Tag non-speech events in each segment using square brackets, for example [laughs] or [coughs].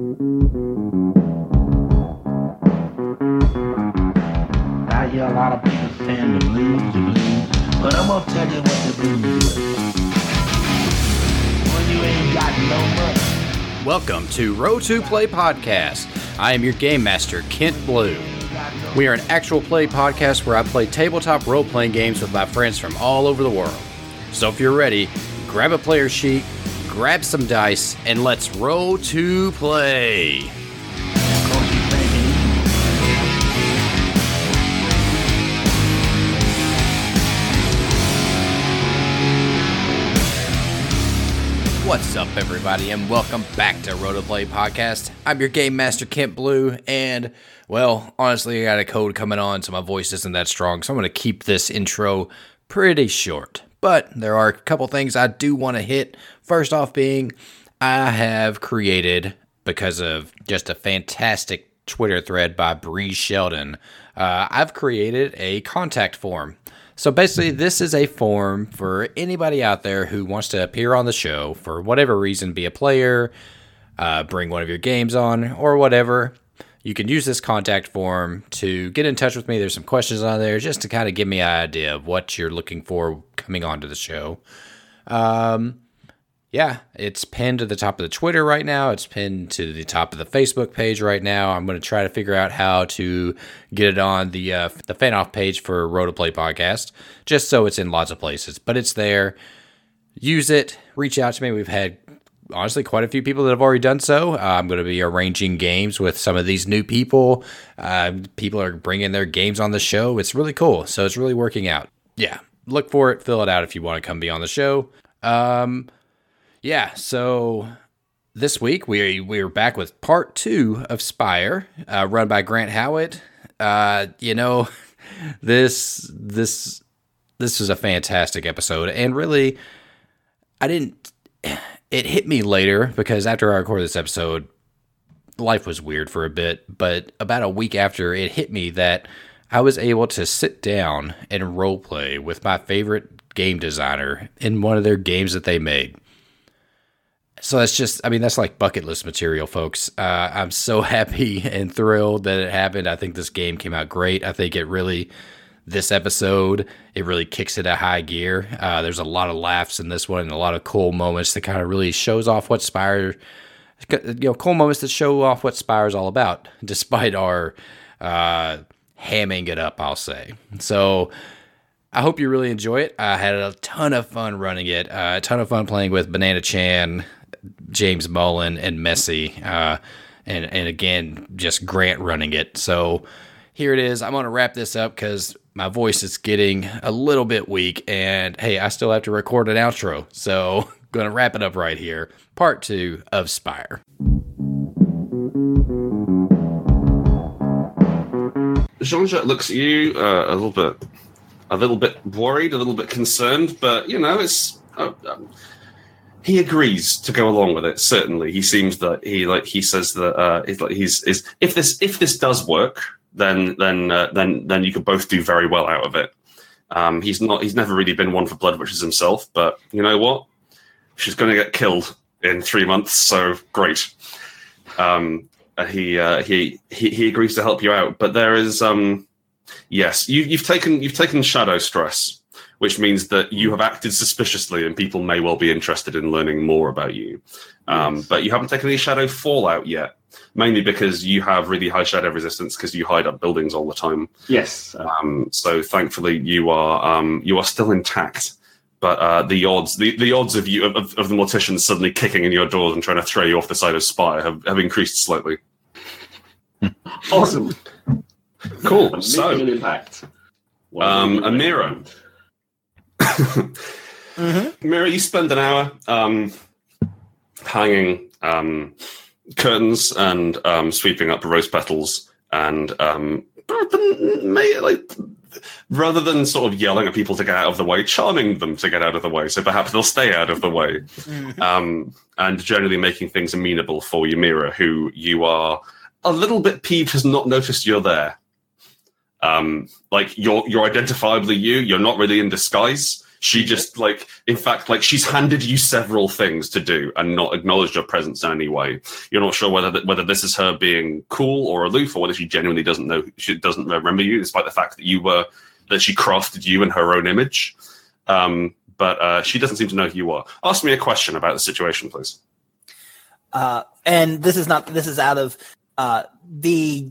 I hear a lot of people saying the blues, the blues, but I'm gonna tell you what the blues is. When you ain't got no money. Welcome to Roll to Play Podcast. I am your game master, Kent Blue. We are an actual play podcast where I play tabletop role playing games with my friends from all over the world. So if you're ready, grab a player sheet, grab some dice, and let's roll to play. What's up, everybody, and welcome back to Roll to Play Podcast. I'm your game master, Kent Blue, and well, honestly, I got a code coming on, so my voice isn't that strong, so I'm going to keep this intro pretty short. But there are a couple things I do want to hit. First off, being I have created, because of just a fantastic Twitter thread by Bree Sheldon, uh, I've created a contact form. So basically, this is a form for anybody out there who wants to appear on the show for whatever reason, be a player, uh, bring one of your games on, or whatever. You can use this contact form to get in touch with me. There's some questions on there just to kind of give me an idea of what you're looking for coming onto the show. Um, yeah, it's pinned to the top of the Twitter right now. It's pinned to the top of the Facebook page right now. I'm going to try to figure out how to get it on the uh, the fan off page for Roll to Play podcast, just so it's in lots of places. But it's there. Use it. Reach out to me. We've had honestly quite a few people that have already done so. Uh, I'm going to be arranging games with some of these new people. Uh, people are bringing their games on the show. It's really cool. So it's really working out. Yeah, look for it. Fill it out if you want to come be on the show. Um, yeah, so this week we we are back with part two of Spire, uh, run by Grant Howitt. Uh, you know, [laughs] this this this is a fantastic episode, and really, I didn't. [sighs] It hit me later because after I recorded this episode, life was weird for a bit. But about a week after, it hit me that I was able to sit down and role play with my favorite game designer in one of their games that they made. So that's just, I mean, that's like bucket list material, folks. Uh, I'm so [laughs] happy and thrilled that it happened. I think this game came out great. I think it really, this episode, it really kicks it a high gear. Uh, there's a lot of laughs in this one and a lot of cool moments that kind of really shows off what Spire, you know, cool moments that show off what Spire is all about, [laughs] despite our uh, hamming it up, I'll say. So, I hope you really enjoy it. I had a ton of fun running it, uh, a ton of fun playing with Banana Chan, James Mullen, and Messi, uh, and and again just Grant running it. So here it is. I'm gonna wrap this up because my voice is getting a little bit weak, and hey, I still have to record an outro. So [laughs] gonna wrap it up right here. Part two of Spire. Jean-Jacques looks at you uh, a little bit, a little bit worried, a little bit concerned, but you know, it's. Uh, um, he agrees to go along with it. Certainly, he seems that he like he says that uh, he's like he's is if this if this does work, then then uh, then then you could both do very well out of it. Um, he's not he's never really been one for blood witches himself, but you know what? She's going to get killed in three months, so great. Um, uh, he, uh, he he he agrees to help you out, but there is um yes you, you've taken you've taken shadow stress, which means that you have acted suspiciously, and people may well be interested in learning more about you. Um, But you haven't taken any shadow fallout yet, mainly because you have really high shadow resistance because you hide up buildings all the time. Yes. Um, so thankfully, you are um, you are still intact. But uh, the odds the, the odds of you of, of the morticians suddenly kicking in your doors and trying to throw you off the side of Spire have, have increased slightly. [laughs] awesome. Cool. So an impact. Um, Amira. Recommend? Mira, you spend an hour um, hanging um, curtains and um, sweeping up rose petals, and um, like rather than sort of yelling at people to get out of the way, charming them to get out of the way, so perhaps they'll stay out of the way, um, and generally making things amenable for Ymira, who you are a little bit peeved has not noticed you're there. Um, like you're you're identifiably you. You're not really in disguise. She just like, in fact, like she's handed you several things to do and not acknowledged your presence in any way. You're not sure whether th- whether this is her being cool or aloof, or whether she genuinely doesn't know, she doesn't remember you, despite the fact that you were that she crafted you in her own image. Um, but uh, she doesn't seem to know who you are. Ask me a question about the situation, please. Uh, and this is not this is out of uh, the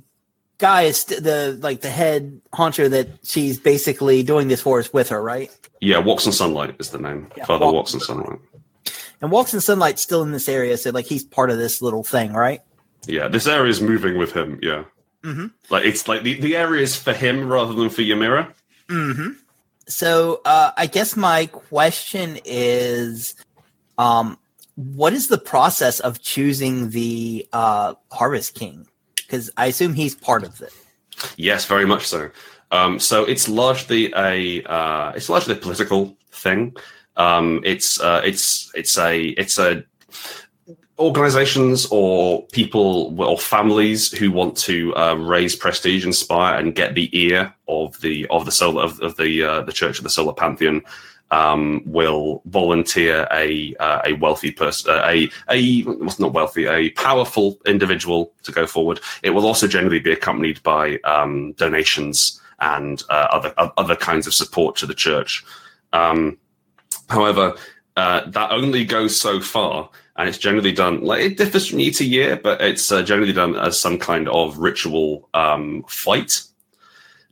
guy is st- the like the head honcho that she's basically doing this for is with her, right? Yeah, Walks in Sunlight is the name. Yeah, Father Walks Walks in Sunlight. And walks in sunlight still in this area, so like he's part of this little thing, right? Yeah, this area is moving with him. Yeah, Mm-hmm. like it's like the, the area is for him rather than for Ymira. Mm-hmm. So uh, I guess my question is, um, what is the process of choosing the uh, Harvest King? Because I assume he's part of it. Yes, very much so. Um, so it's largely a uh, it's largely a political thing. Um, it's uh, it's it's a it's a organizations or people or families who want to uh, raise prestige, inspire, and get the ear of the of the solar of, of the uh, the Church of the Solar Pantheon. Um, will volunteer a uh, a wealthy person, uh, a a well, not wealthy, a powerful individual to go forward. It will also generally be accompanied by um, donations and uh, other other kinds of support to the church. Um, however, uh, that only goes so far, and it's generally done like it differs from year to year, but it's uh, generally done as some kind of ritual um, fight,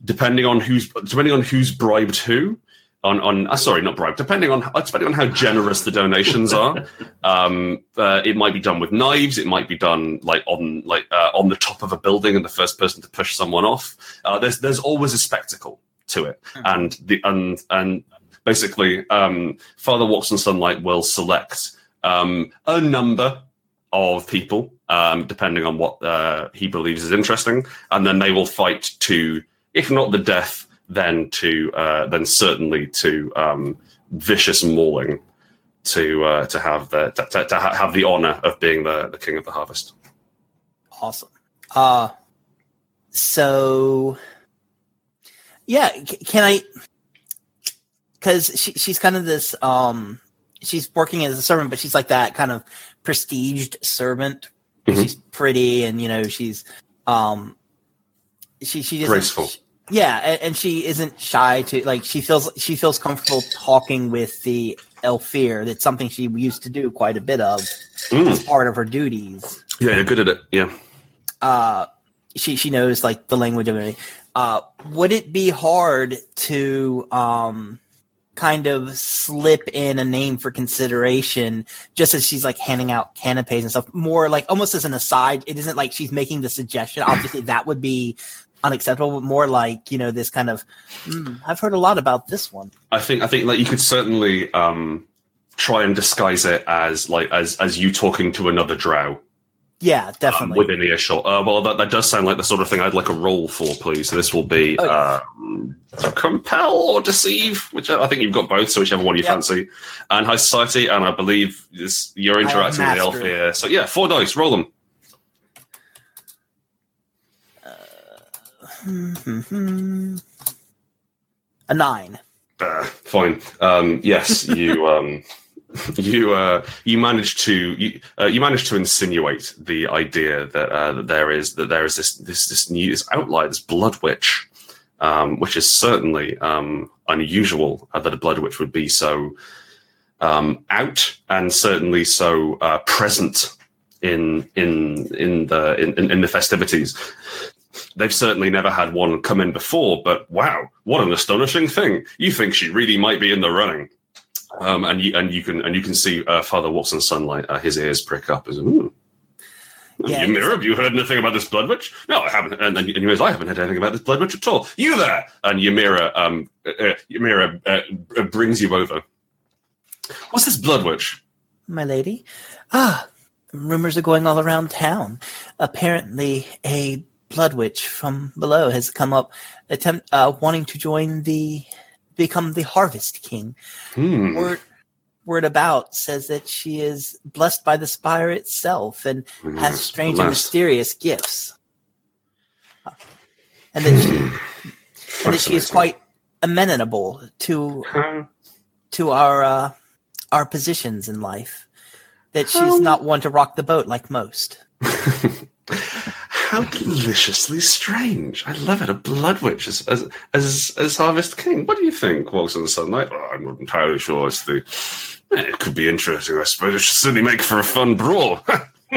depending on who's depending on who's bribed who. On, on uh, sorry, not bribed. Depending on uh, depending on how generous the donations are, um, uh, it might be done with knives. It might be done like on like uh, on the top of a building, and the first person to push someone off. Uh, there's there's always a spectacle to it, and the and and basically, um, Father Walks in Sunlight will select um, a number of people, um, depending on what uh, he believes is interesting, and then they will fight to, if not the death, then to uh, then certainly to um, vicious mauling, to uh, to have the to, to, to ha- have the honor of being the, the king of the harvest. Awesome. Uh so yeah, c- can I cuz she, she's kind of this um she's working as a servant but she's like that kind of prestiged servant. Mhm. She's pretty and you know she's um she she doesn't- Graceful. Yeah, and, and she isn't shy to like she feels she feels comfortable talking with the Aelfir. That's something she used to do quite a bit of Mm. as part of her duties Yeah, you're good at it. Yeah. uh she she knows like the language of it uh would it be hard to um kind of slip in a name for consideration just as she's like handing out canapes and stuff more like almost as an aside it isn't like she's making the suggestion obviously that would be unacceptable but more like you know this kind of "Hmm, i've heard a lot about this one I think I think like you could certainly um, try and disguise it as like as as you talking to another drow yeah um, definitely within earshot. Uh, well, that, that does sound like the sort of thing I'd like a roll for, please. So this will be Oh, yeah. um, compel or deceive, which I think you've got both, so whichever one you Yep. fancy. And high society, and I believe this, you're interacting with the elf here. So yeah, four dice, roll them. A nine Uh, fine. Um, yes, you [laughs] um, you uh, you managed to you, uh, you managed to insinuate the idea that uh, that there is that there is this this this new this outlier, this blood witch, um, which is certainly um, unusual uh, that a blood witch would be so um, out and certainly so uh, present in in in the in, in the festivities. They've certainly never had one come in before, but wow, what an astonishing thing! You think she really might be in the running, um, and you and you can and you can see uh, Father Walks in Sunlight. Uh, his ears prick up as ooh. Yeah, Ymira, have you heard anything about this blood witch? No, I haven't. And, and, and goes, I haven't heard anything about this blood witch at all. You there? And Ymira, um, uh, uh, Ymira uh, uh, brings you over. What's this blood witch? my lady. Ah, rumors are going all around town. Apparently, a blood witch from below has come up, attempt uh, wanting to join the become the Harvest King. Hmm. Word word about says that she is blessed by the spire itself and has strange and mysterious gifts. And that she and that she is quite amenable to How, to our uh, our positions in life. That she's Um, not one to rock the boat like most. [laughs] How deliciously strange! I love it. A blood witch as as as, as Harvest King. What do you think? Walks in the sunlight. Oh, I'm not entirely sure. It's the. eh, It could be interesting, I suppose. It should certainly make for a fun brawl. [laughs]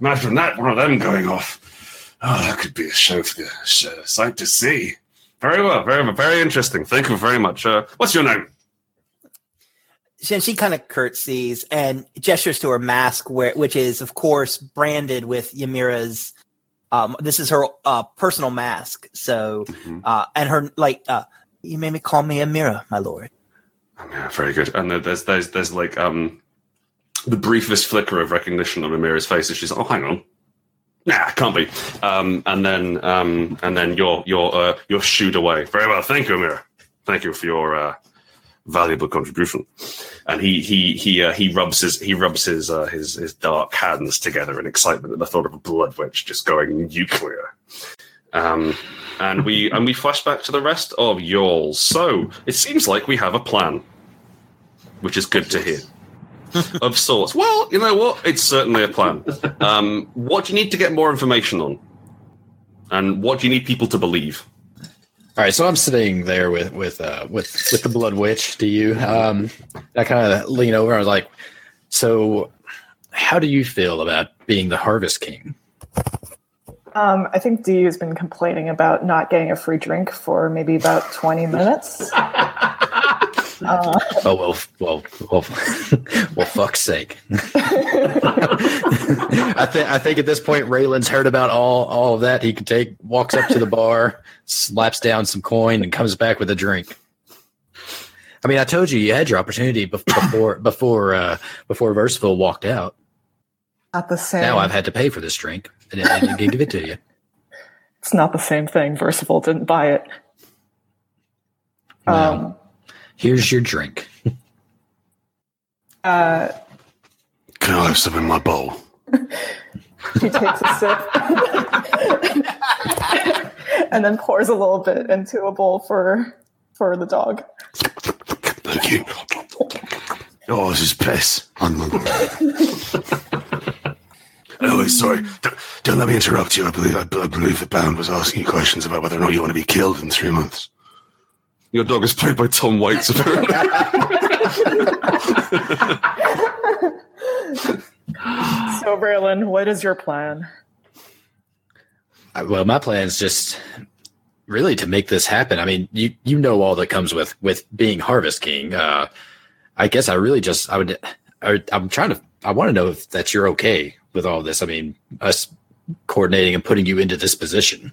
Imagine that, one of them going off. Oh, that could be a show for the sh- sight to see. Very well, very very interesting. Thank you very much. Uh, what's your name? She, she kind of curtsies and gestures to her mask, where which is of course branded with Ymira's. Um, this is her uh, personal mask. So, Mhm. uh, and her like, uh, you made me call me Ymira, my lord. Yeah, very good. And there's there's there's like um the briefest flicker of recognition on Amira's face as she's oh hang on. Nah, can't be. Um and then um and then you're you're uh you're shooed away. Very well, thank you, Amira. Thank you for your uh valuable contribution. And he he he uh, he rubs his he rubs his uh, his his dark hands together in excitement at the thought of a blood witch just going nuclear. Um and we [laughs] and we flash back to the rest of y'all. So it seems like we have a plan, which is good to hear. of sorts. Well, you know what? It's certainly a plan. Um, what do you need to get more information on? And what do you need people to believe? All right, so I'm sitting there with with uh, with with the blood witch. Do you? Um, I kind of lean over. I was like, "So, how do you feel about being the Harvest King?" Um, I think Dee has been complaining about not getting a free drink for maybe about 20 minutes. [laughs] Uh, Oh well, well, well, [laughs] well. Fuck's sake! [laughs] I think I think at this point, Raylan's heard about all all of that. He can take walks up to the bar, slaps down some coin, and comes back with a drink. I mean, I told you you had your opportunity before before uh, before Versville walked out. not the same. Now I've had to pay for this drink, and I didn't give it to you. it's not the same thing. Versival didn't buy it. Wow. Um, Here's your drink. uh, Can I have some in my bowl? she takes a sip and then pours a little bit into a bowl for for the dog. Thank you. Oh, this is piss. oh, sorry. Don't, don't let me interrupt you. I believe I, I believe the band was asking you questions about whether or not you want to be killed in three months. Your dog is played by Tom Waits, [laughs] apparently. So, Braylon, what is your plan? Well, my plan is just really to make this happen. I mean, you you know all that comes with with being Harvest King. Uh, I guess I really just I would I, I'm trying to I want to know if that you're okay with all this. I mean, us coordinating and putting you into this position,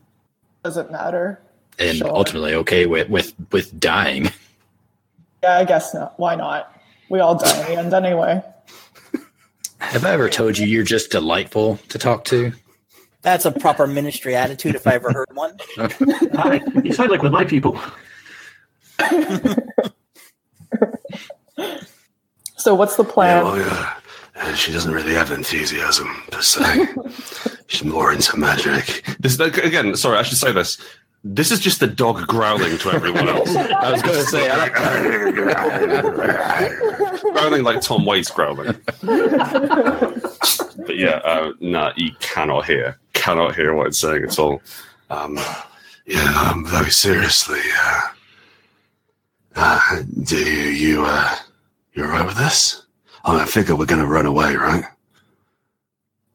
Does it matter? And Sure. ultimately okay with with with dying. Yeah, I guess not. Why not? We all die in the end anyway. Have I ever told you you're just delightful to talk to? That's a proper ministry attitude if I ever heard one. Hi, [laughs] you sound like with my people. [laughs] So, what's the plan? uh, yeah. she doesn't really have enthusiasm per se. [laughs] She's more into magic. This again. Sorry, I should say this. This is just the dog growling to everyone [laughs] else. I was going to say I, growling like Tom Waits growling. but yeah, uh, nah, you cannot hear, cannot hear what it's saying at all. Um, yeah, um, very seriously. Uh, uh, do you, you, uh, you all right with this? Oh, I figure we're going to run away, right?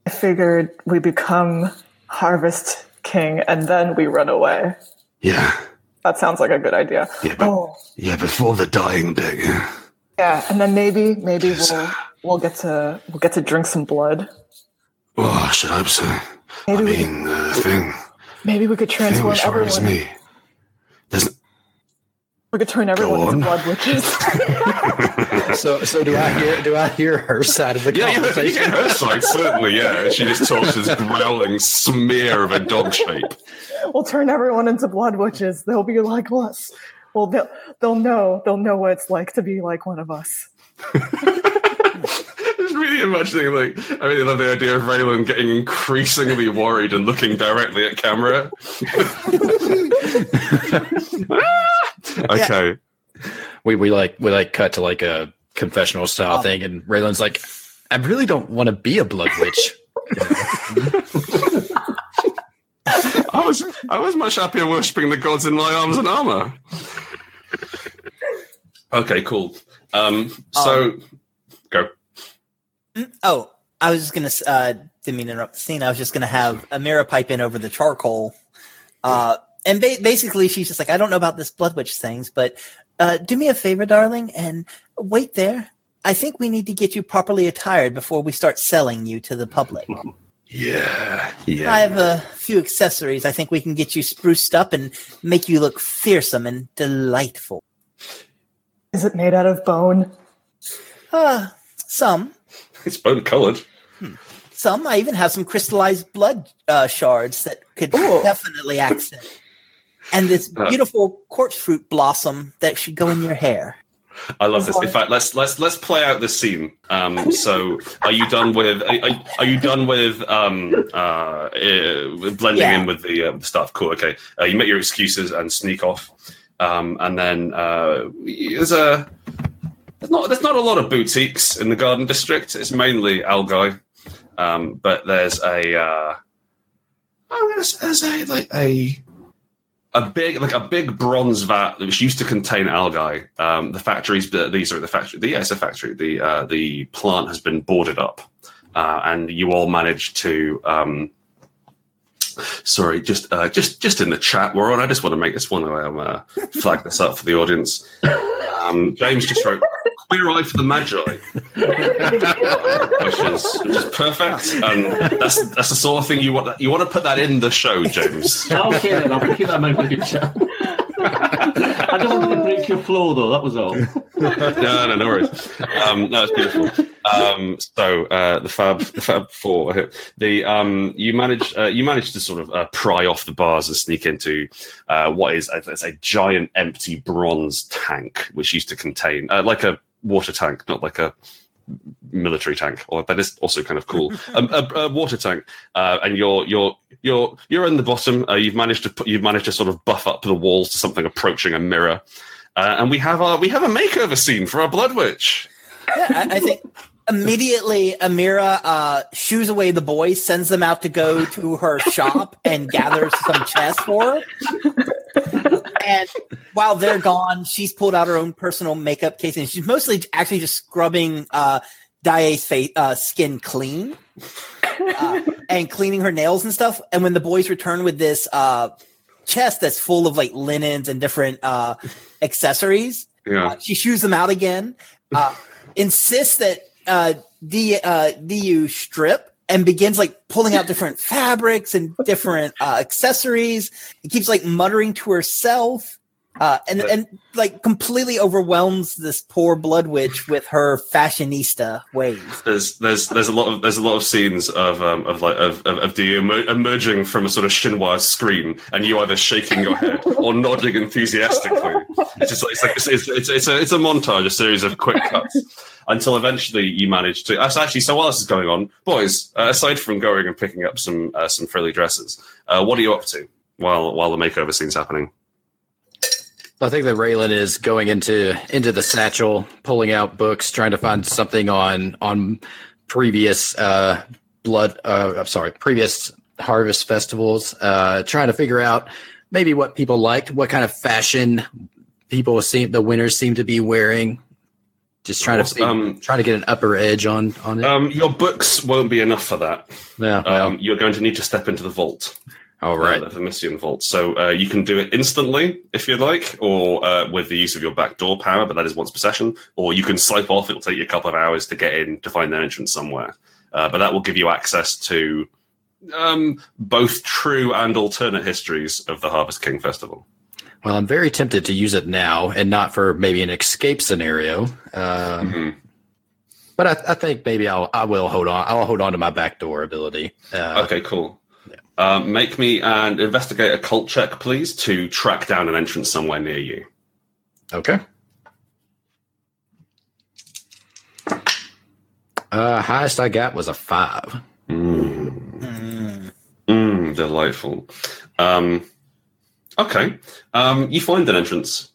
I figured we become Harvest King and then we run away. Yeah, That sounds like a good idea. yeah, but Oh, yeah, before the dying day. Yeah. and then maybe maybe we'll we'll get to we'll get to drink some blood. Oh, I should hope so. Maybe I mean, the thing, maybe we could thing transform as everyone. me. There's, We could turn everyone into blood witches. [laughs] so so do I hear do I hear her side of the Yeah, yeah, you conversation? get her side, certainly, yeah. She just talks this growling smear of a dog shape. we'll turn everyone into blood witches. They'll be like us. Well, they'll they'll know they'll know what it's like to be like one of us. [laughs] Just really imagining, like, I really love the idea of Raylan getting increasingly worried and looking directly at camera. [laughs] [laughs] Ah! okay. we we like we like cut to like a confessional style Oh. thing, and Raylan's like, I really don't want to be a blood witch. I was I was much happier worshipping the gods in my arms and armor. Okay, cool. Um, so go. Oh, I was just gonna. s- Uh, didn't mean to interrupt the scene. I was just gonna have Amira pipe in over the charcoal, uh, and ba- basically she's just like, I don't know about this blood witch things, but uh, do me a favor, darling, and wait there. I think we need to get you properly attired before we start selling you to the public. [laughs] Yeah, yeah. I have a few accessories. I think we can get you spruced up and make you look fearsome and delightful. Is it made out of bone? Uh, some. It's bone colored. Some. I even have some crystallized blood uh, shards that could Ooh. definitely accent. And this Uh. beautiful quartz fruit blossom that should go in your hair. I love this. In fact, let's let's let's play out this scene. Um, so, are you done with? Are, are- you done with um, uh, uh, blending Yeah. in with the uh, stuff? Cool. Okay. Uh, you make your excuses and sneak off, um, and then uh, there's a there's not there's not a lot of boutiques in the Garden District. It's mainly Algai, um, but there's a uh, oh, there's, there's a like a a big like a big bronze vat which used to contain algae. Um, the factories, these are the factory. The, yeah, it's a factory. The uh, the plant has been boarded up, uh, and you all managed to. Um, sorry, just uh, just just in the chat we're on. I just want to make this one. Um, uh, flag this up for the audience. Um, James just wrote "Queer Eye for the Magi," which is which is perfect. And that's that's the sort of thing you want. You want to put that in the show, James. Okay, then I'll pick that my future. I don't want to break your flow, though. That was all. no, no, no worries. Um, no, it's beautiful. Um, so uh, the Fab, the Fab Four, the um, you managed uh, you managed to sort of uh, pry off the bars and sneak into uh, what is a, it's a giant empty bronze tank, which used to contain uh, like a water tank, not like a military tank. Or that is also kind of cool. [laughs] um, a, a water tank, uh, and you're you're you're you're in the bottom. Uh, you've managed to put you've managed to sort of buff up the walls to something approaching a mirror. Uh, and we have our we have a makeover scene for our blood witch. Yeah, I, I think immediately Amira uh, shoos away the boys, sends them out to go to her shop and gathers some chests for her. And while they're gone, she's pulled out her own personal makeup case, and she's mostly actually just scrubbing uh, Dae's face, uh, skin clean uh, and cleaning her nails and stuff. And when the boys return with this uh, chest that's full of like linens and different uh, accessories, Yeah. uh, she shoos them out again. Uh, insists that uh, D, uh, DU strip and begins like pulling out different [laughs] fabrics and different uh, accessories. It keeps like muttering to herself. Uh, and and like completely overwhelms this poor blood witch with her fashionista ways. There's there's there's a lot of there's a lot of scenes of um of like of of, of the emer- emerging from a sort of Shinhwa screen, and you either shaking your head [laughs] or nodding enthusiastically. It's just like, it's like it's, it's, it's, it's a it's a montage, a series of quick cuts. Until eventually you manage to. Actually so. While this is going on, boys, uh, aside from going and picking up some uh, some frilly dresses, uh, what are you up to while while the makeover scene's happening? I think that Raylan is going into into the satchel, pulling out books, trying to find something on on previous uh, blood. Uh, I'm sorry, previous harvest festivals. Uh, trying to figure out maybe what people liked, what kind of fashion people seem the winners seem to be wearing. Just trying to see, Um, trying to get an upper edge on on it. Um, your books won't be enough for that. yeah. well, Um, you're going to need to step into the vault. All right. uh, the Mission Vault. So uh, you can do it instantly if you'd like, or uh, with the use of your backdoor power, but that is once per session. Or you can swipe off. It'll take you a couple of hours to get in to find an entrance somewhere. Uh, but that will give you access to um, both true and alternate histories of the Harvest King Festival. Well, I'm very tempted to use it now and not for maybe an escape scenario. Um, Mhm. But I, I think maybe I'll I will hold on. I'll hold on to my backdoor ability. Uh, Okay, cool. Um, make me an investigate occult check, please, to track down an entrance somewhere near you. Okay. Uh, highest I got was a five. Mm. Mm, delightful. Um, okay. Um, you find an entrance.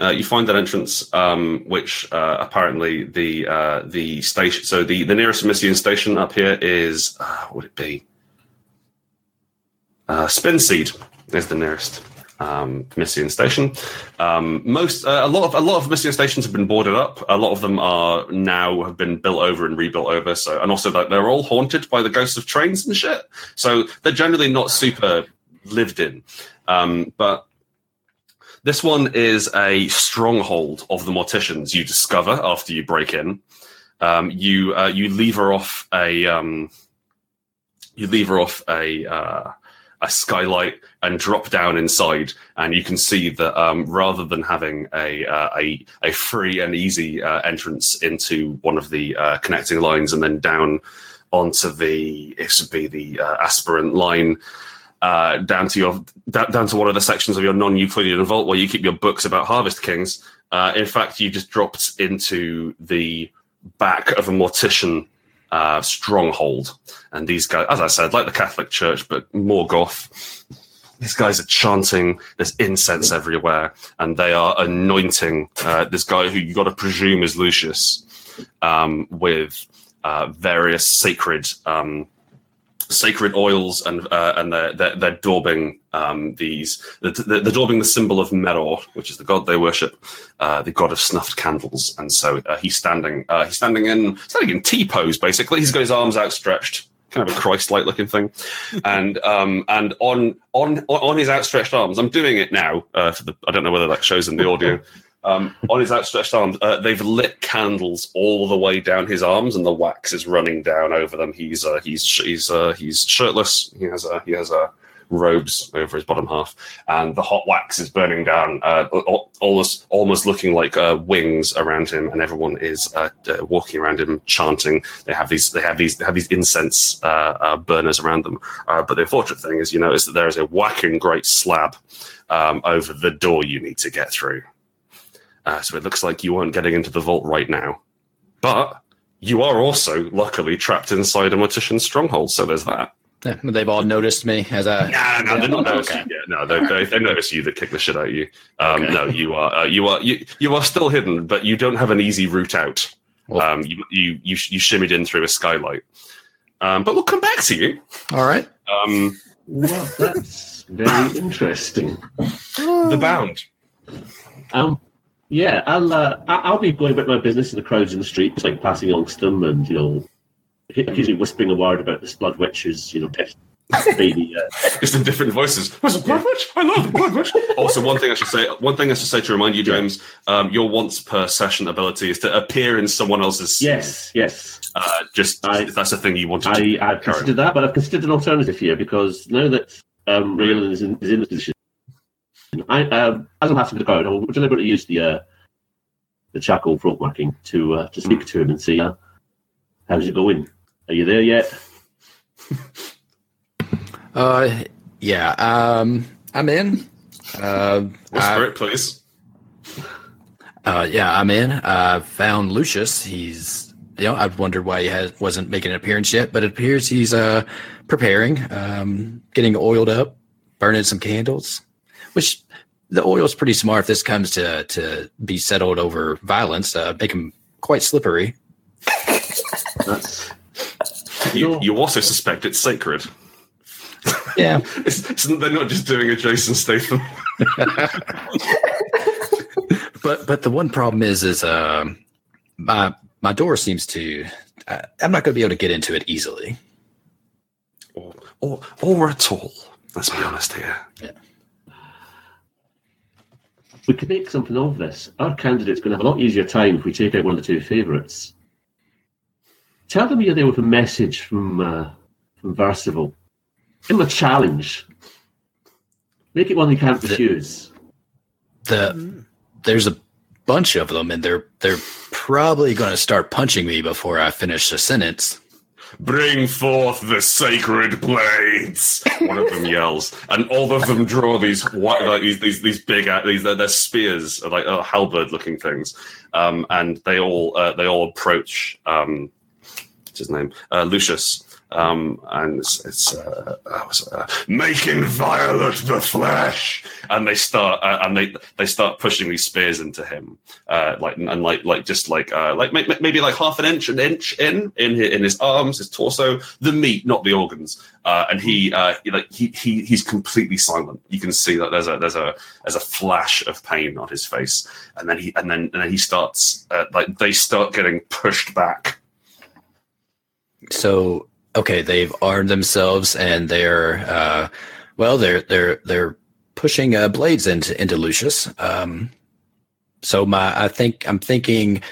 uh, you find an entrance, um, which uh, apparently the uh, the station. So the the nearest Vermissian station up here is uh, what would it be? Uh, Spinseed is the nearest um, station. Um, most uh, a lot of a lot of Vermissian stations have been boarded up. A lot of them are now have been built over and rebuilt over. So and also that they're all haunted by the ghosts of trains and shit. So they're generally not super lived in. Um, but this one is a stronghold of the morticians you discover after you break in. Um, you uh, you lever off a um, you lever off a uh, a skylight and drop down inside, and you can see that um, rather than having a uh, a a free and easy uh, entrance into one of the uh, connecting lines and then down onto the it should be the uh, aspirant line uh, down to your down, to one of the sections of your non-Euclidean vault where you keep your books about Harvest Kings. Uh, in fact, you just dropped into the back of a mortician uh, stronghold, and these guys, as I said, like the Catholic Church, but more goth. These guys are chanting. There's incense everywhere, and they are anointing uh, this guy who you got to presume is Lucius um, with uh, various sacred um, sacred oils and uh, and they're, they're, they're daubing um, these they're, they're daubing the symbol of Meror, which is the god they worship, uh, the god of snuffed candles. And so uh, he's standing uh, he's standing in standing in T pose basically. He's got his arms outstretched, kind of a Christ-like looking thing, [laughs] and um, and on on on his outstretched arms. I'm doing it now. Uh, for the, I don't know whether that shows in the audio. [laughs] Um, on his outstretched arms, uh, they've lit candles all the way down his arms, and the wax is running down over them. He's uh, he's he's uh, he's shirtless. He has a he has a robes over his bottom half, and the hot wax is burning down, uh, almost almost looking like uh, wings around him, and everyone is uh, uh, walking around him chanting. They have these they have these they have these incense uh, uh, burners around them. Uh, but the unfortunate thing is, you notice that there is a whacking great slab um, over the door you need to get through. Uh, so it looks like you aren't getting into the vault right now. But you are also, luckily, trapped inside a mortician's stronghold. So there's that. Yeah, they've all noticed me as I. Yeah, no, they're not Okay. noticing. Yeah, no, they, they, they notice you. They kick the shit out of you. Um, Okay. No, you are uh, you are you, you are still hidden, but you don't have an easy route out. Well- Um, you you you you shimmied in through a skylight. Um, but we'll come back to you. All right. Um, Well, that's very interesting. the bound. Um, yeah, I'll uh, I- I'll be going about my business in the crowds in the streets, like passing amongst them, and you know, occasionally whispering a word about this blood witch who's you know test [laughs] baby. Uh, Just in different voices. What's a blood witch? I love the blood witch. Also, one thing I should say. One thing I should say to remind you, James. Um, your once per session ability is to appear in someone else's. yes, yes. Uh, just I- if that's the thing you wanted to. I, I've considered that, but I've considered an alternative here because now that um, Raylan is in, is in this position, I, um, as I'm passing the crowd, I'm going to use the uh, the charcoal frog marking to uh, to speak to him and see uh, how's it going. Are you there yet? [laughs] Uh, yeah. Um, I'm in. Uh, I- Whisper it, please. Uh, yeah, I'm in. I found Lucius. He's, you know, I've wondered why he has, wasn't making an appearance yet, but it appears he's uh, preparing, um, getting oiled up, burning some candles, which the oil's pretty smart if this comes to, to be settled over violence, uh, make them quite slippery. [laughs] You, you also suspect it's sacred. Yeah. [laughs] It's, it's, they're not just doing a Jason Statham. [laughs] but, but the one problem is, is, um, my, my door seems to, I, I'm not going to be able to get into it easily. Or, or, or at all. Let's be honest here. We could make something of this. Our candidate's going to have a lot easier time if we take out one of the two favourites. Tell them you're there with a message from uh, from Versival. Give them a challenge. Make it one they can't The- refuse. the there's a bunch of them and they're they're probably going to start punching me before I finish the sentence. Bring forth the sacred blades! One of them yells, and all of them draw these white, like these these these big uh, these they're, they're spears, like uh, halberd-looking things, um, and they all uh, they all approach. Um, what's his name? Uh, Lucius. Um, and it's, it's uh, uh, uh, making violet the flesh, and they start uh, and they they start pushing these spears into him, uh, like and like like just like uh, like may- maybe like half an inch, an inch in in his, in his arms, his torso, the meat, not the organs, and he uh, like he, he he's completely silent. You can see that there's a there's a there's a flash of pain on his face, and then he and then and then he starts like they start getting pushed back. So okay, they've armed themselves and they're uh, well, they're they're they're pushing uh, blades into into Lucius. Um, so my I think I'm thinking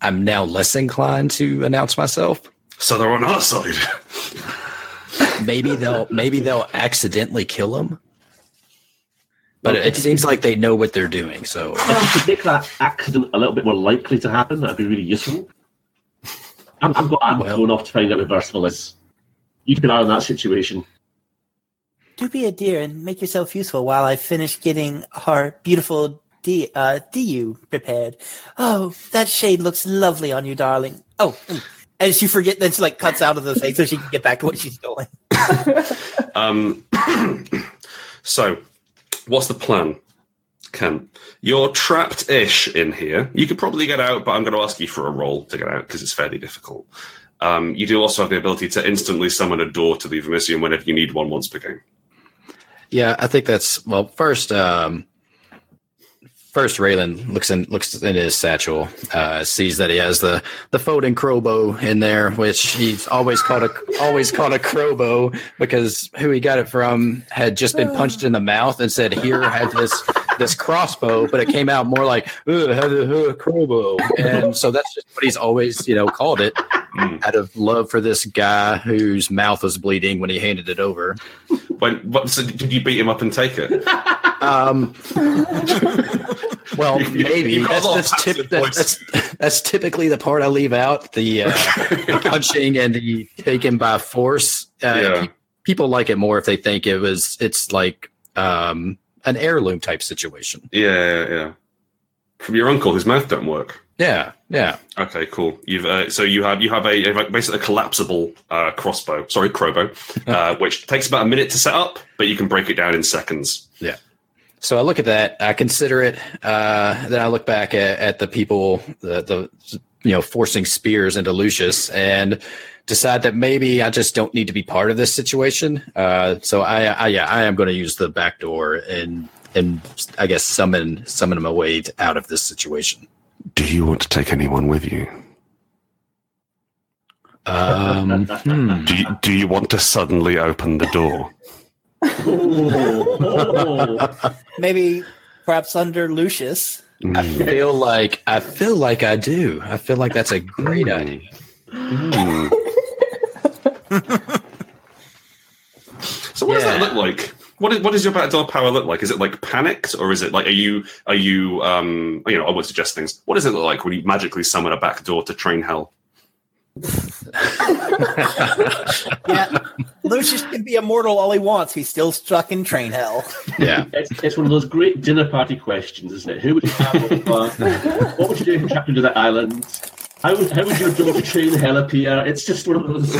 I'm now less inclined to announce myself. So they're on our side. Maybe they'll maybe they'll accidentally kill him. But it seems like they know what they're doing. So Well, to make that accident a little bit more likely to happen, that'd be really useful. I'm, I'm, go- I'm Well- going off to find out reversible is. You keep an eye on that situation. Do be a dear and make yourself useful while I finish getting our beautiful D, uh, DU prepared. Oh, that shade looks lovely on you, darling. Oh, mm. and she forget then she like cuts out of the thing so she can get back to what she's doing. [laughs] Um, [clears throat] so, what's the plan, Ken? You're trapped-ish in here. You could probably get out, but I'm going to ask you for a roll to get out because it's fairly difficult. Um, you do also have the ability to instantly summon a door to the Vermissian whenever you need one once per game. yeah, I think that's well. First, um, first Raylan looks in looks in his satchel, uh, sees that he has the the folding crowbow in there, which he's always called a always called a crowbow because who he got it from had just been punched in the mouth and said, "Here, have this this crossbow," but it came out more like "Ugh, have a, a crowbow, and so that's just what he's always you know called it Mm. out of love for this guy whose mouth was bleeding when he handed it over. When what, so did you beat him up and take it? Um, well, maybe you got a that's that's, tip, that's, that's that's typically the part I leave out the, uh, [laughs] the punching and the taken by force. Uh, Yeah. people like it more if they think it was it's like um, an heirloom type situation. yeah, yeah, yeah. From your uncle, whose mouth don't work. Yeah, yeah, Okay, cool. You've uh, so you have you have a, a basically a collapsible uh, crossbow, sorry, crowbow, [laughs] uh, which takes about a minute to set up, but you can break it down in seconds. Yeah. So I look at that. I consider it. Uh, then I look back at, at the people, the, the you know, forcing spears into Lucius, and decide that maybe I just don't need to be part of this situation. Uh, so I, I, yeah, I am going to use the back door and and I guess summon summon him away t- out of this situation. Do you want to take anyone with you? Um, [laughs] hmm. Do you, do you want to suddenly open the door? [laughs] Maybe perhaps under Lucius. I feel like I feel like I do. I feel like that's a great idea. Hmm. [laughs] so what does that look like? What is, what does your backdoor power look like? Is it like panicked, or is it like are you are you um you know I would suggest things. What does it look like when you magically summon a back door to train hell? [laughs] Yeah, Lucius can be immortal all he wants. He's still stuck in train hell. Yeah. It's, it's one of those great dinner party questions, isn't it? Who would you have over? what would you do if you trapped into that island? How would, how would your daughter train hell appear? It's just one of those.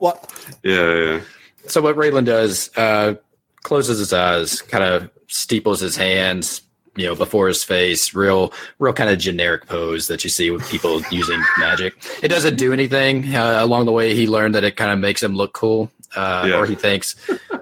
What? Yeah, yeah. So what Raylan does, uh, closes his eyes, kind of steeples his hands, you know, before his face, real, real kind of generic pose that you see with people [laughs] using magic. It doesn't do anything. Uh, along the way, he learned that it kind of makes him look cool, uh, Yeah. or he thinks.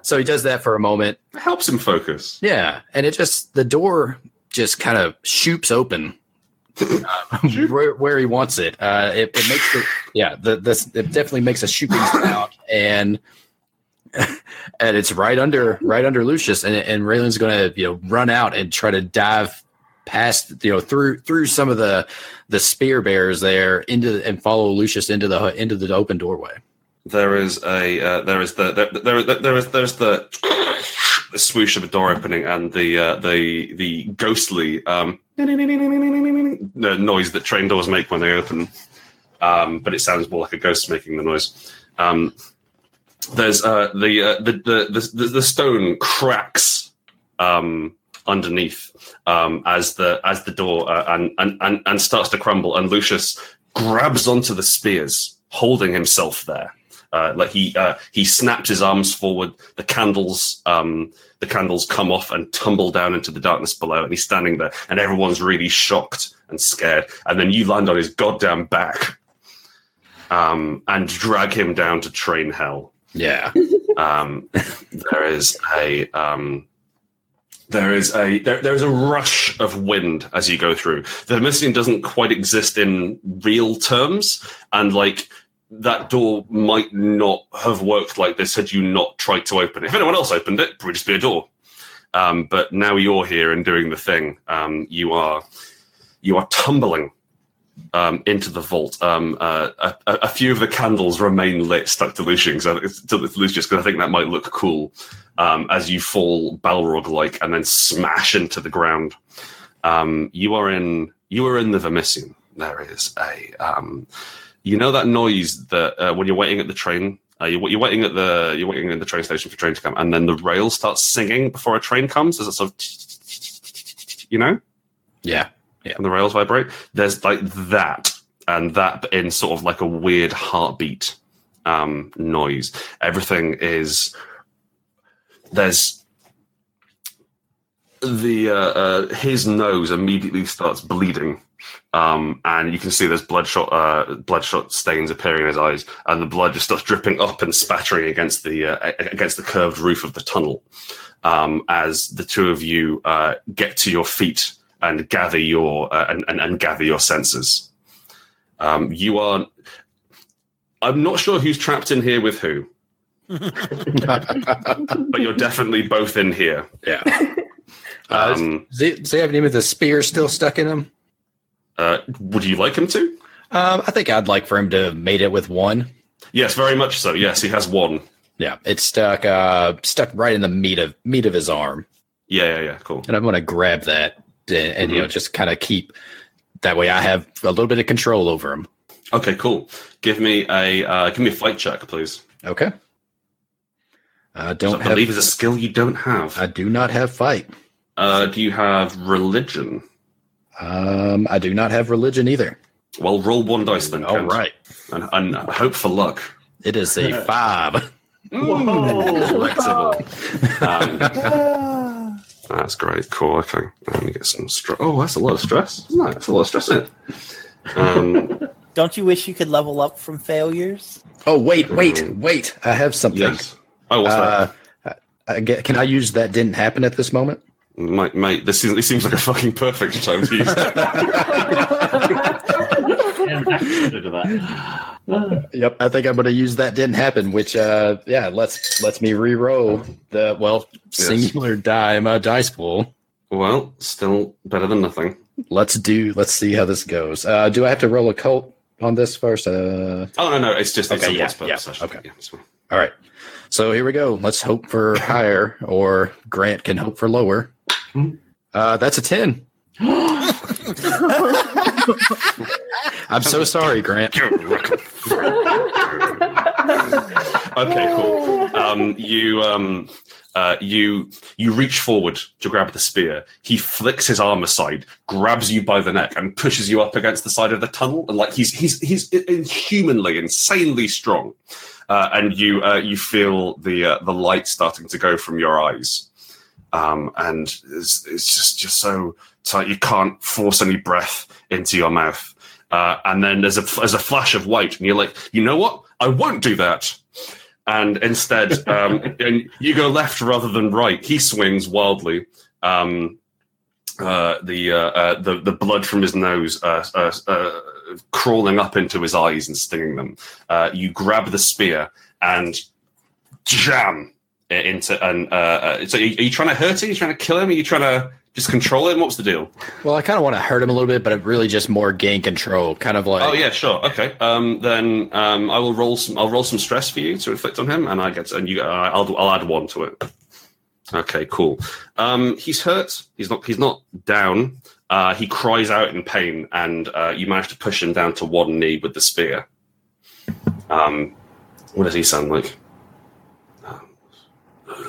So he does that for a moment. It helps him focus. Yeah, and it just the door just kind of shoots open. [laughs] uh, where, where he wants it. Uh, it, it makes it, yeah. The this it definitely makes a shooting sound, and [laughs] and it's right under right under Lucius, and and Raylan's gonna you know run out and try to dive past you know through through some of the the spear bearers there into and follow Lucius into the into the open doorway. There is a uh, there is the there there, there, there is there's the, [coughs] the swoosh of a door opening and the uh, the the ghostly um [laughs] noise that train doors make when they open. Um, but it sounds more like a ghost making the noise. Um, there's uh, the, uh, the, the the the stone cracks um, underneath um, as the as the door uh, and, and and and starts to crumble, and Lucius grabs onto the spears, holding himself there Uh, like he uh, he snaps his arms forward. The candles um, the candles come off and tumble down into the darkness below, and he's standing there, and everyone's really shocked and scared. And then you land on his goddamn back, um, and drag him down to train hell. Yeah. [laughs] Um, there is a um, there is a there, there is a rush of wind as you go through. The Vermissian doesn't quite exist in real terms, and like that door might not have worked like this had you not tried to open it. If anyone else opened it, it would just be a door. Um, but now you're here and doing the thing. Um, you are you are tumbling um, into the vault. Um, uh, a, a few of the candles remain lit, stuck to Lucius, because I think that might look cool um, as you fall Balrog like and then smash into the ground. Um, you are in you are in the Vermissian. There is a um, you know that noise that uh, when you're waiting at the train. Uh, you're, you're waiting at the you're waiting in the train station for train to come, and then the rail starts singing before a train comes. As a sort of, you know, Yeah. And the rails vibrate. There's like that, and that in sort of like a weird heartbeat um, noise. Everything is there's the uh, uh, his nose immediately starts bleeding. Um, and you can see there's bloodshot, uh, bloodshot stains appearing in his eyes, and the blood just starts dripping up and spattering against the uh, against the curved roof of the tunnel. Um, as the two of you uh, get to your feet and gather your uh, and, and, and gather your senses. Um, you are. I'm not sure who's trapped in here with who, [laughs] but you're definitely both in here. Yeah. [laughs] Uh, Um, does, he, does he have any of the spear still stuck in him? uh, would you like him to? Um, I think I'd like for him to have made it with one. Yes, very much so. Yes, he has one. Yeah, it's stuck uh stuck right in the meat of meat of his arm. Yeah, yeah, yeah. Cool. And I'm gonna grab that and, and you know just kind of keep that way I have a little bit of control over him. Okay, cool. Give me a uh, give me a fight check, please. Okay. I Don't don't I believe have is a skill you don't have. I do not have fight. Uh, do you have religion? Um I do not have religion either. Well, roll one dice then. All Kent, right. and, and hope for luck. It is a [laughs] five. Flexible. [laughs] Um. That's great. Cool. Okay. Let me get some stress. Oh, that's a lot of stress. Isn't that? That's a lot of stress in it. Um, [laughs] Don't you wish you could level up from failures? Oh wait, wait, wait. I have something. yes. Oh, what's that? Uh, I get, can I use that didn't happen at this moment? Mate, mate, this seems, this seems like a fucking perfect time to use [laughs] [laughs] that. Look. Yep, I think I'm going to use that didn't happen, which uh yeah, lets lets me re-roll the well singular die my dice pool. well, still better than nothing. Let's do let's see how this goes. Uh do I have to roll occult on this first? Uh Oh, no, no. It's just Okay, a yeah, once yeah, session. okay. Yeah, all right. So here we go. Let's hope for higher or Grant can hope for lower. Uh that's a 10. [laughs] [laughs] [laughs] I'm so sorry, Grant. okay, cool. Um, you um, uh, you you reach forward to grab the spear. He flicks his arm aside, grabs you by the neck, and pushes you up against the side of the tunnel. And like he's he's he's inhumanly, insanely strong. Uh, and you uh, you feel the uh, the light starting to go from your eyes, um, and it's, it's just just so tight you can't force any breath into your mouth. Uh, and then there's a there's a flash of white, and you're like, you know what? I won't do that. And instead, [laughs] um, and you go left rather than right. He swings wildly. Um, uh, the, uh, uh, the the blood from his nose uh, uh, uh, crawling up into his eyes and stinging them. Uh, you grab the spear and jam into. And uh, uh, so, are you, trying to hurt him? Are you trying to kill him? Are you trying to just control him? What's the deal? Well, I kind of want to hurt him a little bit, but really just more gain control, kind of like Oh yeah, sure. Okay. Um, then um, I will roll some. I'll roll some stress for you to inflict on him, and I get and you. Uh, I'll I'll add one to it. Okay, cool. Um, he's hurt. He's not. He's not down. Uh, he cries out in pain, and uh, you manage to push him down to one knee with the spear. Um, what does he sound like? Um,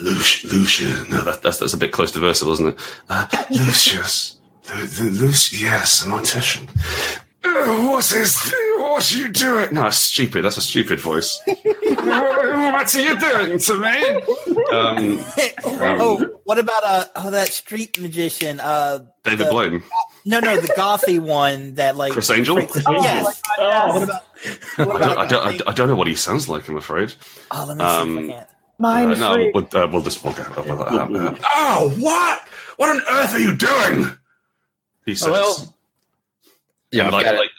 Lucius, Lucius. No, that, that's that's a bit close to versatile, isn't it? Uh, Lucius, the, the Lucius. Yes, a mortician. Uh, what is what are you doing? No, that's stupid. That's a stupid voice. [laughs] what are you doing to me? Um, oh, what about uh oh that street magician? Uh David the- Blaine. no no the gothy one that like Criss Angel? Yes. Oh, What about, what I don't, about I, don't, I, don't- I don't know what he sounds like, I'm afraid. oh let me see um, if I can. Mind Uh, no, freak. we'll, uh, we'll just we'll go. Uh, uh, uh, oh, what? What on earth are you doing? He says. well, yeah, like, I've like,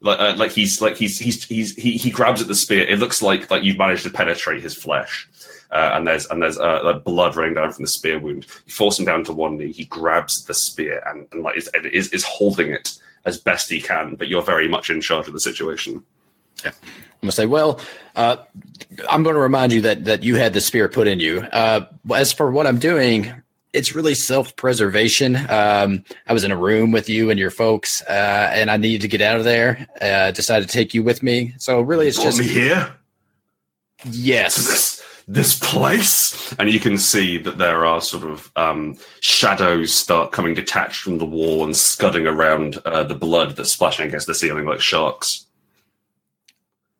like, uh, like he's like he's he's he's he, he grabs at the spear. It looks like like you've managed to penetrate his flesh, uh, and there's and there's uh, like blood running down from the spear wound. You force him down to one knee. He grabs the spear and, and like is, is is holding it as best he can. But you're very much in charge of the situation. I'm gonna say, well, uh, I'm going to remind you that that you had the spear put in you. Uh, as for what I'm doing, it's really self-preservation. Um, I was in a room with you and your folks, uh, and I needed to get out of there. Uh, decided to take you with me. So really, it's just me here yes. this this place, and you can see that there are sort of um, shadows start coming detached from the wall and scudding around uh, the blood that's splashing against the ceiling like sharks.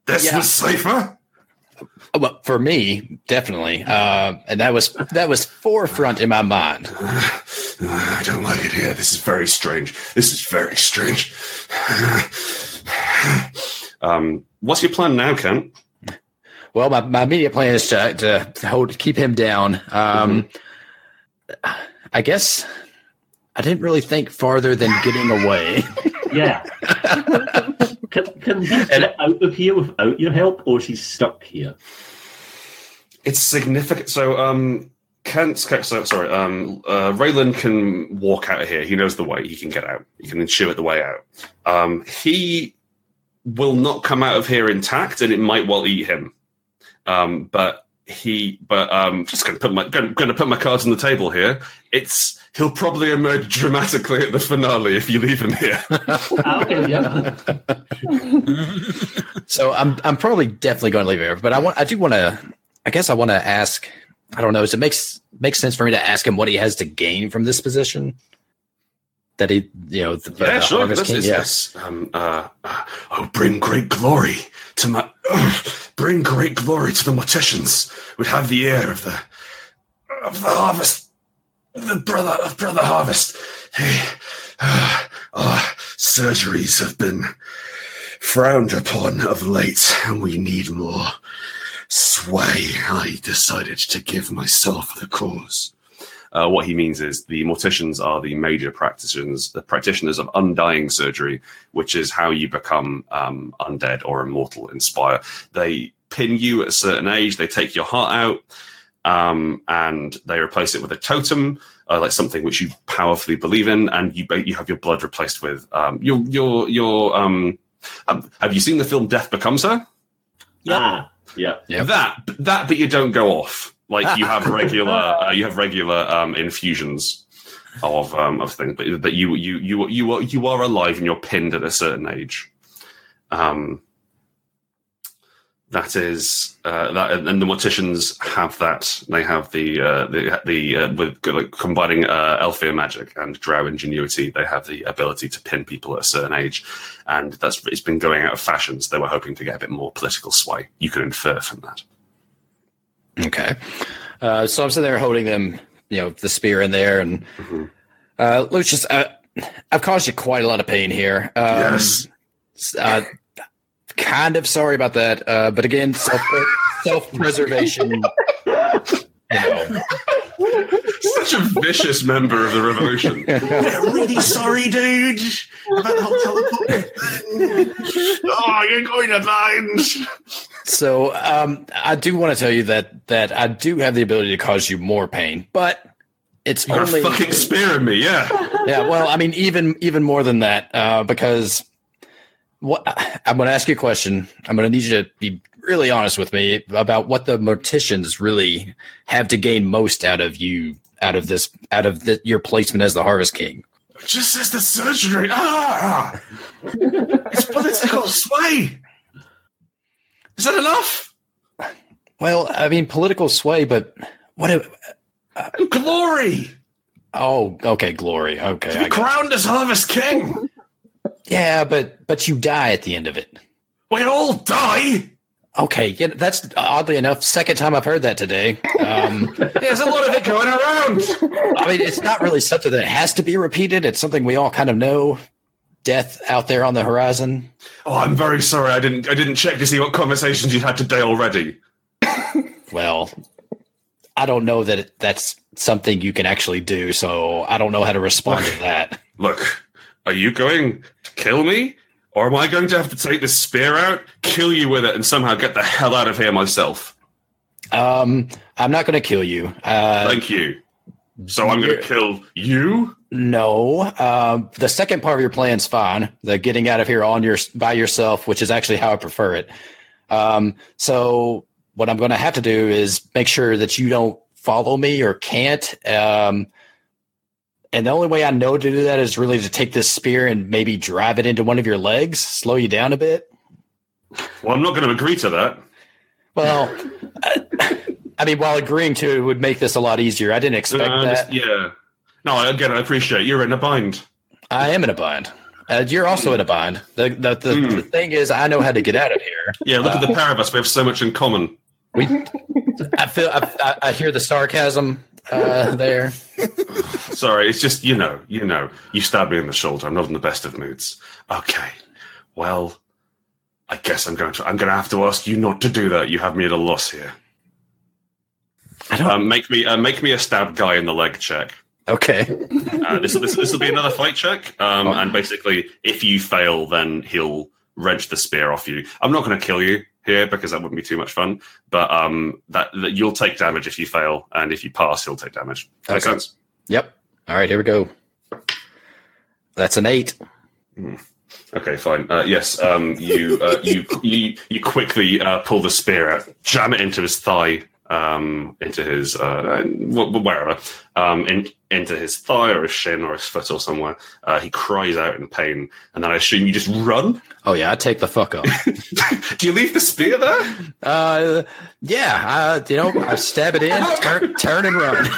This Yeah. was safer. Well, for me, definitely, uh, and that was that was forefront in my mind. [sighs] I don't like it here. This is very strange. This is very strange. [sighs] um, what's your plan now, Kent? Well, my, my immediate plan is to to hold keep him down. Um, I guess I didn't really think farther than getting away. [laughs] yeah. [laughs] can, can he get out of here without your help, or she's stuck here? It's significant. So, um, Kent, so, sorry, um, uh, Raylan can walk out of here. He knows the way. He can get out. He can intuit the way out. Um, he will not come out of here intact, and it might well eat him. Um, but he, but um, just going to put my going, to put my cards on the table here. It's he'll probably emerge dramatically at the finale if you leave him here. Okay, yeah. [laughs] So I'm I'm probably definitely going to leave here, but I want I do want to I guess I want to ask I don't know does it makes makes sense for me to ask him what he has to gain from this position that he you know the, Yeah, the sure. Harvest This King? is, yeah. yes. Um, uh, uh, oh, bring great glory to my. bring great glory to the morticians. Would have the air of the of the harvest, the brother of brother harvest. Hey, uh, our surgeries have been frowned upon of late, and we need more sway. I decided to give myself the cause. Uh, what he means is the morticians are the major practitioners, the practitioners of undying surgery, which is how you become um, undead or immortal in Spire. They pin you at a certain age, they take your heart out, um, and they replace it with a totem, uh, like something which you powerfully believe in, and you you have your blood replaced with um, your your your. Um, um, have you seen the film Death Becomes Her? Ah, yeah. Yep. That that, but you don't go off. Like you have [laughs] regular, uh, you have regular um, infusions of um, of things, but that you you you you are you are alive and you're pinned at a certain age. Um, that is uh, that, and the morticians have that. They have the uh, the the uh, with like, combining uh, magic and Drow ingenuity. They have the ability to pin people at a certain age, and that's it's been going out of fashion. So they were hoping to get a bit more political sway. You can infer from that. Okay. Uh, so I'm sitting there holding them, you know, the spear in there, and Mhm. uh, Lucius, uh, I've caused you quite a lot of pain here. Um, Yes. Uh, kind of sorry about that, uh, but again, self self preservation. You know, Such a vicious member of the revolution. yeah, [laughs] really sorry, dude, about the whole teleport thing. Oh, you're going to bind. so um, I do want to tell you that that I do have the ability to cause you more pain, but it's You're only fucking spearing me, yeah. yeah. Well, I mean, even even more than that, uh, because what I'm going to ask you a question. I'm going to need you to be really honest with me about what the morticians really have to gain most out of you, out of this, out of the, your placement as the Harvest King. Just as the surgery. Ah, it's political sway. Is that enough? Well, I mean, political sway, but what? If, And glory. oh, okay, glory. Okay, I got- Crowned as Harvest King. Yeah, but but you die at the end of it. We all die. Okay, yeah, that's oddly enough second time I've heard that today. Um, [laughs] There's a lot of it going around. I mean, it's not really something that has to be repeated. It's something we all kind of know. Death out there on the horizon. Oh, I'm very sorry. I didn't. I didn't check to see what conversations you had today already. [laughs] Well, I don't know that it- that's something you can actually do, so I don't know how to respond to that. Look, are you going to kill me, or am I going to have to take this spear out, kill you with it, and somehow get the hell out of here myself? Um, I'm not going to kill you. Uh, Thank you. So I'm going to kill you. no, um, the second part of your plan's fine. The getting out of here on your by yourself, which is actually how I prefer it. Um, so what I'm going to have to do is make sure that you don't follow me or can't. Um, and the only way I know to do that is really to take this spear and maybe drive it into one of your legs, slow you down a bit. Well, I'm not going to agree to that. Well, I, I mean, while agreeing to it would make this a lot easier. I didn't expect Uh, that. yeah. No, again, I appreciate you're in a bind. I am in a bind. Uh, you're also in a bind. The the, the, Hmm. the thing is, I know how to get out of here. Yeah, look at the pair of us. We have so much in common. We, I feel, I, I hear the sarcasm uh, [laughs] there. Sorry, it's just you know, you know, you stabbed me in the shoulder. I'm not in the best of moods. Okay, well, I guess I'm going to. I'm going to have to ask you not to do that. You have me at a loss here. I don't. Um, make me uh, make me a stab guy in the leg check. okay. Uh, this this this will be another fight check. Um, and basically, if you fail, then he'll wrench the spear off you. I'm not going to kill you here because that wouldn't be too much fun. But um, that, that you'll take damage if you fail, and if you pass, he'll take damage. Makes sense. Yep. All right. Here we go. That's an eight. Okay, fine. Uh, yes, um, you, uh, you [laughs] you you quickly uh, pull the spear out, jam it into his thigh, um, into his uh, wh- wh- wherever, um, in, into his thigh or his shin or his foot or somewhere. Uh, he cries out in pain, and then I assume you just run. Oh yeah, I take the fuck off. [laughs] Do you leave the spear there? uh, yeah. I, you know, I stab it in, turn, turn and run. [laughs]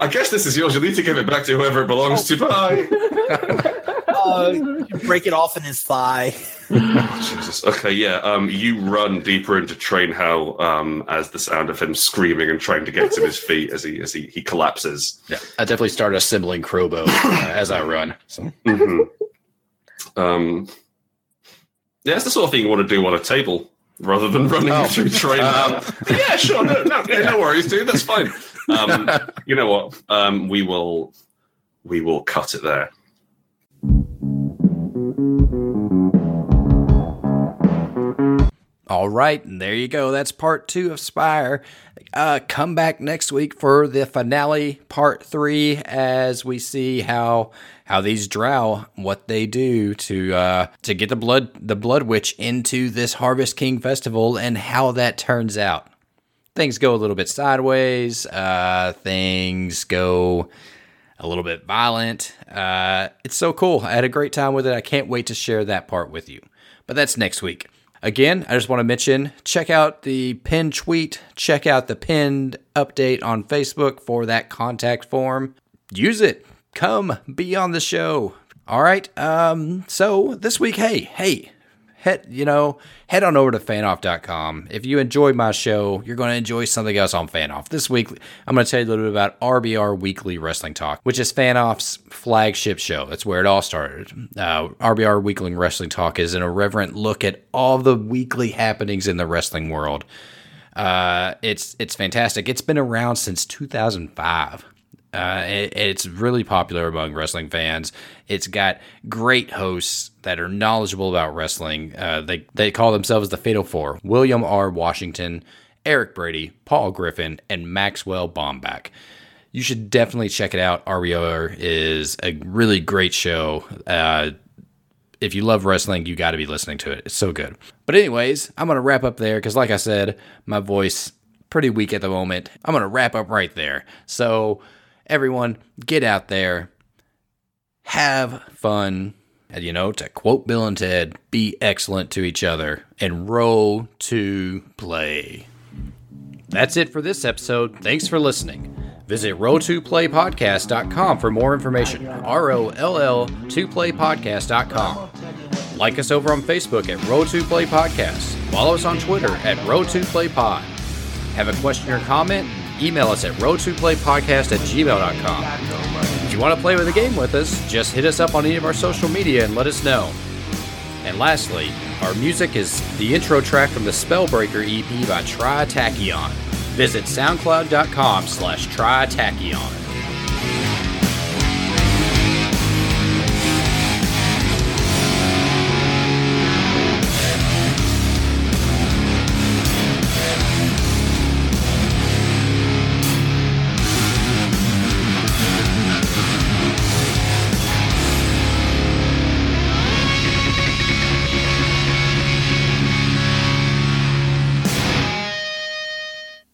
I guess this is yours. You need to give it back to whoever it belongs to. Bye. [laughs] [laughs] Uh, break it off in his thigh. [laughs] Jesus. Okay, yeah. Um, you run deeper into train hell um, as the sound of him screaming and trying to get to his feet as he as he, he collapses. yeah, I definitely start assembling crowbow uh, as I run. So. hmm Um, yeah, it's the sort of thing you want to do on a table rather than running Oh. through train. Um, yeah, sure. No, no, yeah, no worries, dude. That's fine. Um, [laughs] you know what? Um, we will we will cut it there. All right, and there you go. That's part two of Spire. Uh, come back next week for the finale, part three, as we see how how these drow what they do to uh, to get the blood the blood witch into this Harvest King festival and how that turns out. Things go a little bit sideways. Uh, things go a little bit violent. Uh, it's so cool. I had a great time with it. I can't wait to share that part with you. But that's next week. Again, I just want to mention check out the pinned tweet, check out the pinned update on Facebook for that contact form. Use it. Come be on the show. All right. Um so this week, hey, hey, head, you know, head on over to fanoff.com. If you enjoyed my show, you're going to enjoy something else on Fanoff. This week, I'm going to tell you a little bit about RBR Weekly Wrestling Talk, which is Fanoff's flagship show. That's where it all started. Uh, RBR Weekly Wrestling Talk is an irreverent look at all the weekly happenings in the wrestling world. Uh, it's it's fantastic. It's been around since 2005. Uh, it- it's really popular among wrestling fans. It's got great hosts that are knowledgeable about wrestling. Uh, they they call themselves the Fatal Four: William R. Washington, Eric Brady, Paul Griffin, and Maxwell Bombach. You should definitely check it out. RBR is a really great show. Uh, if you love wrestling, you got to be listening to it. It's so good. But anyways, I'm gonna wrap up there because, like I said, my voice pretty weak at the moment. I'm gonna wrap up right there. So everyone, get out there, have fun, and you know, to quote Bill and Ted, be excellent to each other and roll to play. That's it for this episode. Thanks for listening. Visit roll2playpodcast.com for more information. R O L L 2playpodcast.com. Like us over on Facebook at Roll2Play Podcast. Follow us on Twitter at Roll2PlayPod. Have a question or comment? Email us at Roll2PlayPodcast at gmail.com. If you want to play with the game with us, just hit us up on any of our social media and let us know. And lastly, our music is the intro track from the Spellbreaker EP by Tritachyon. Visit soundcloud.com slash Tritachyon.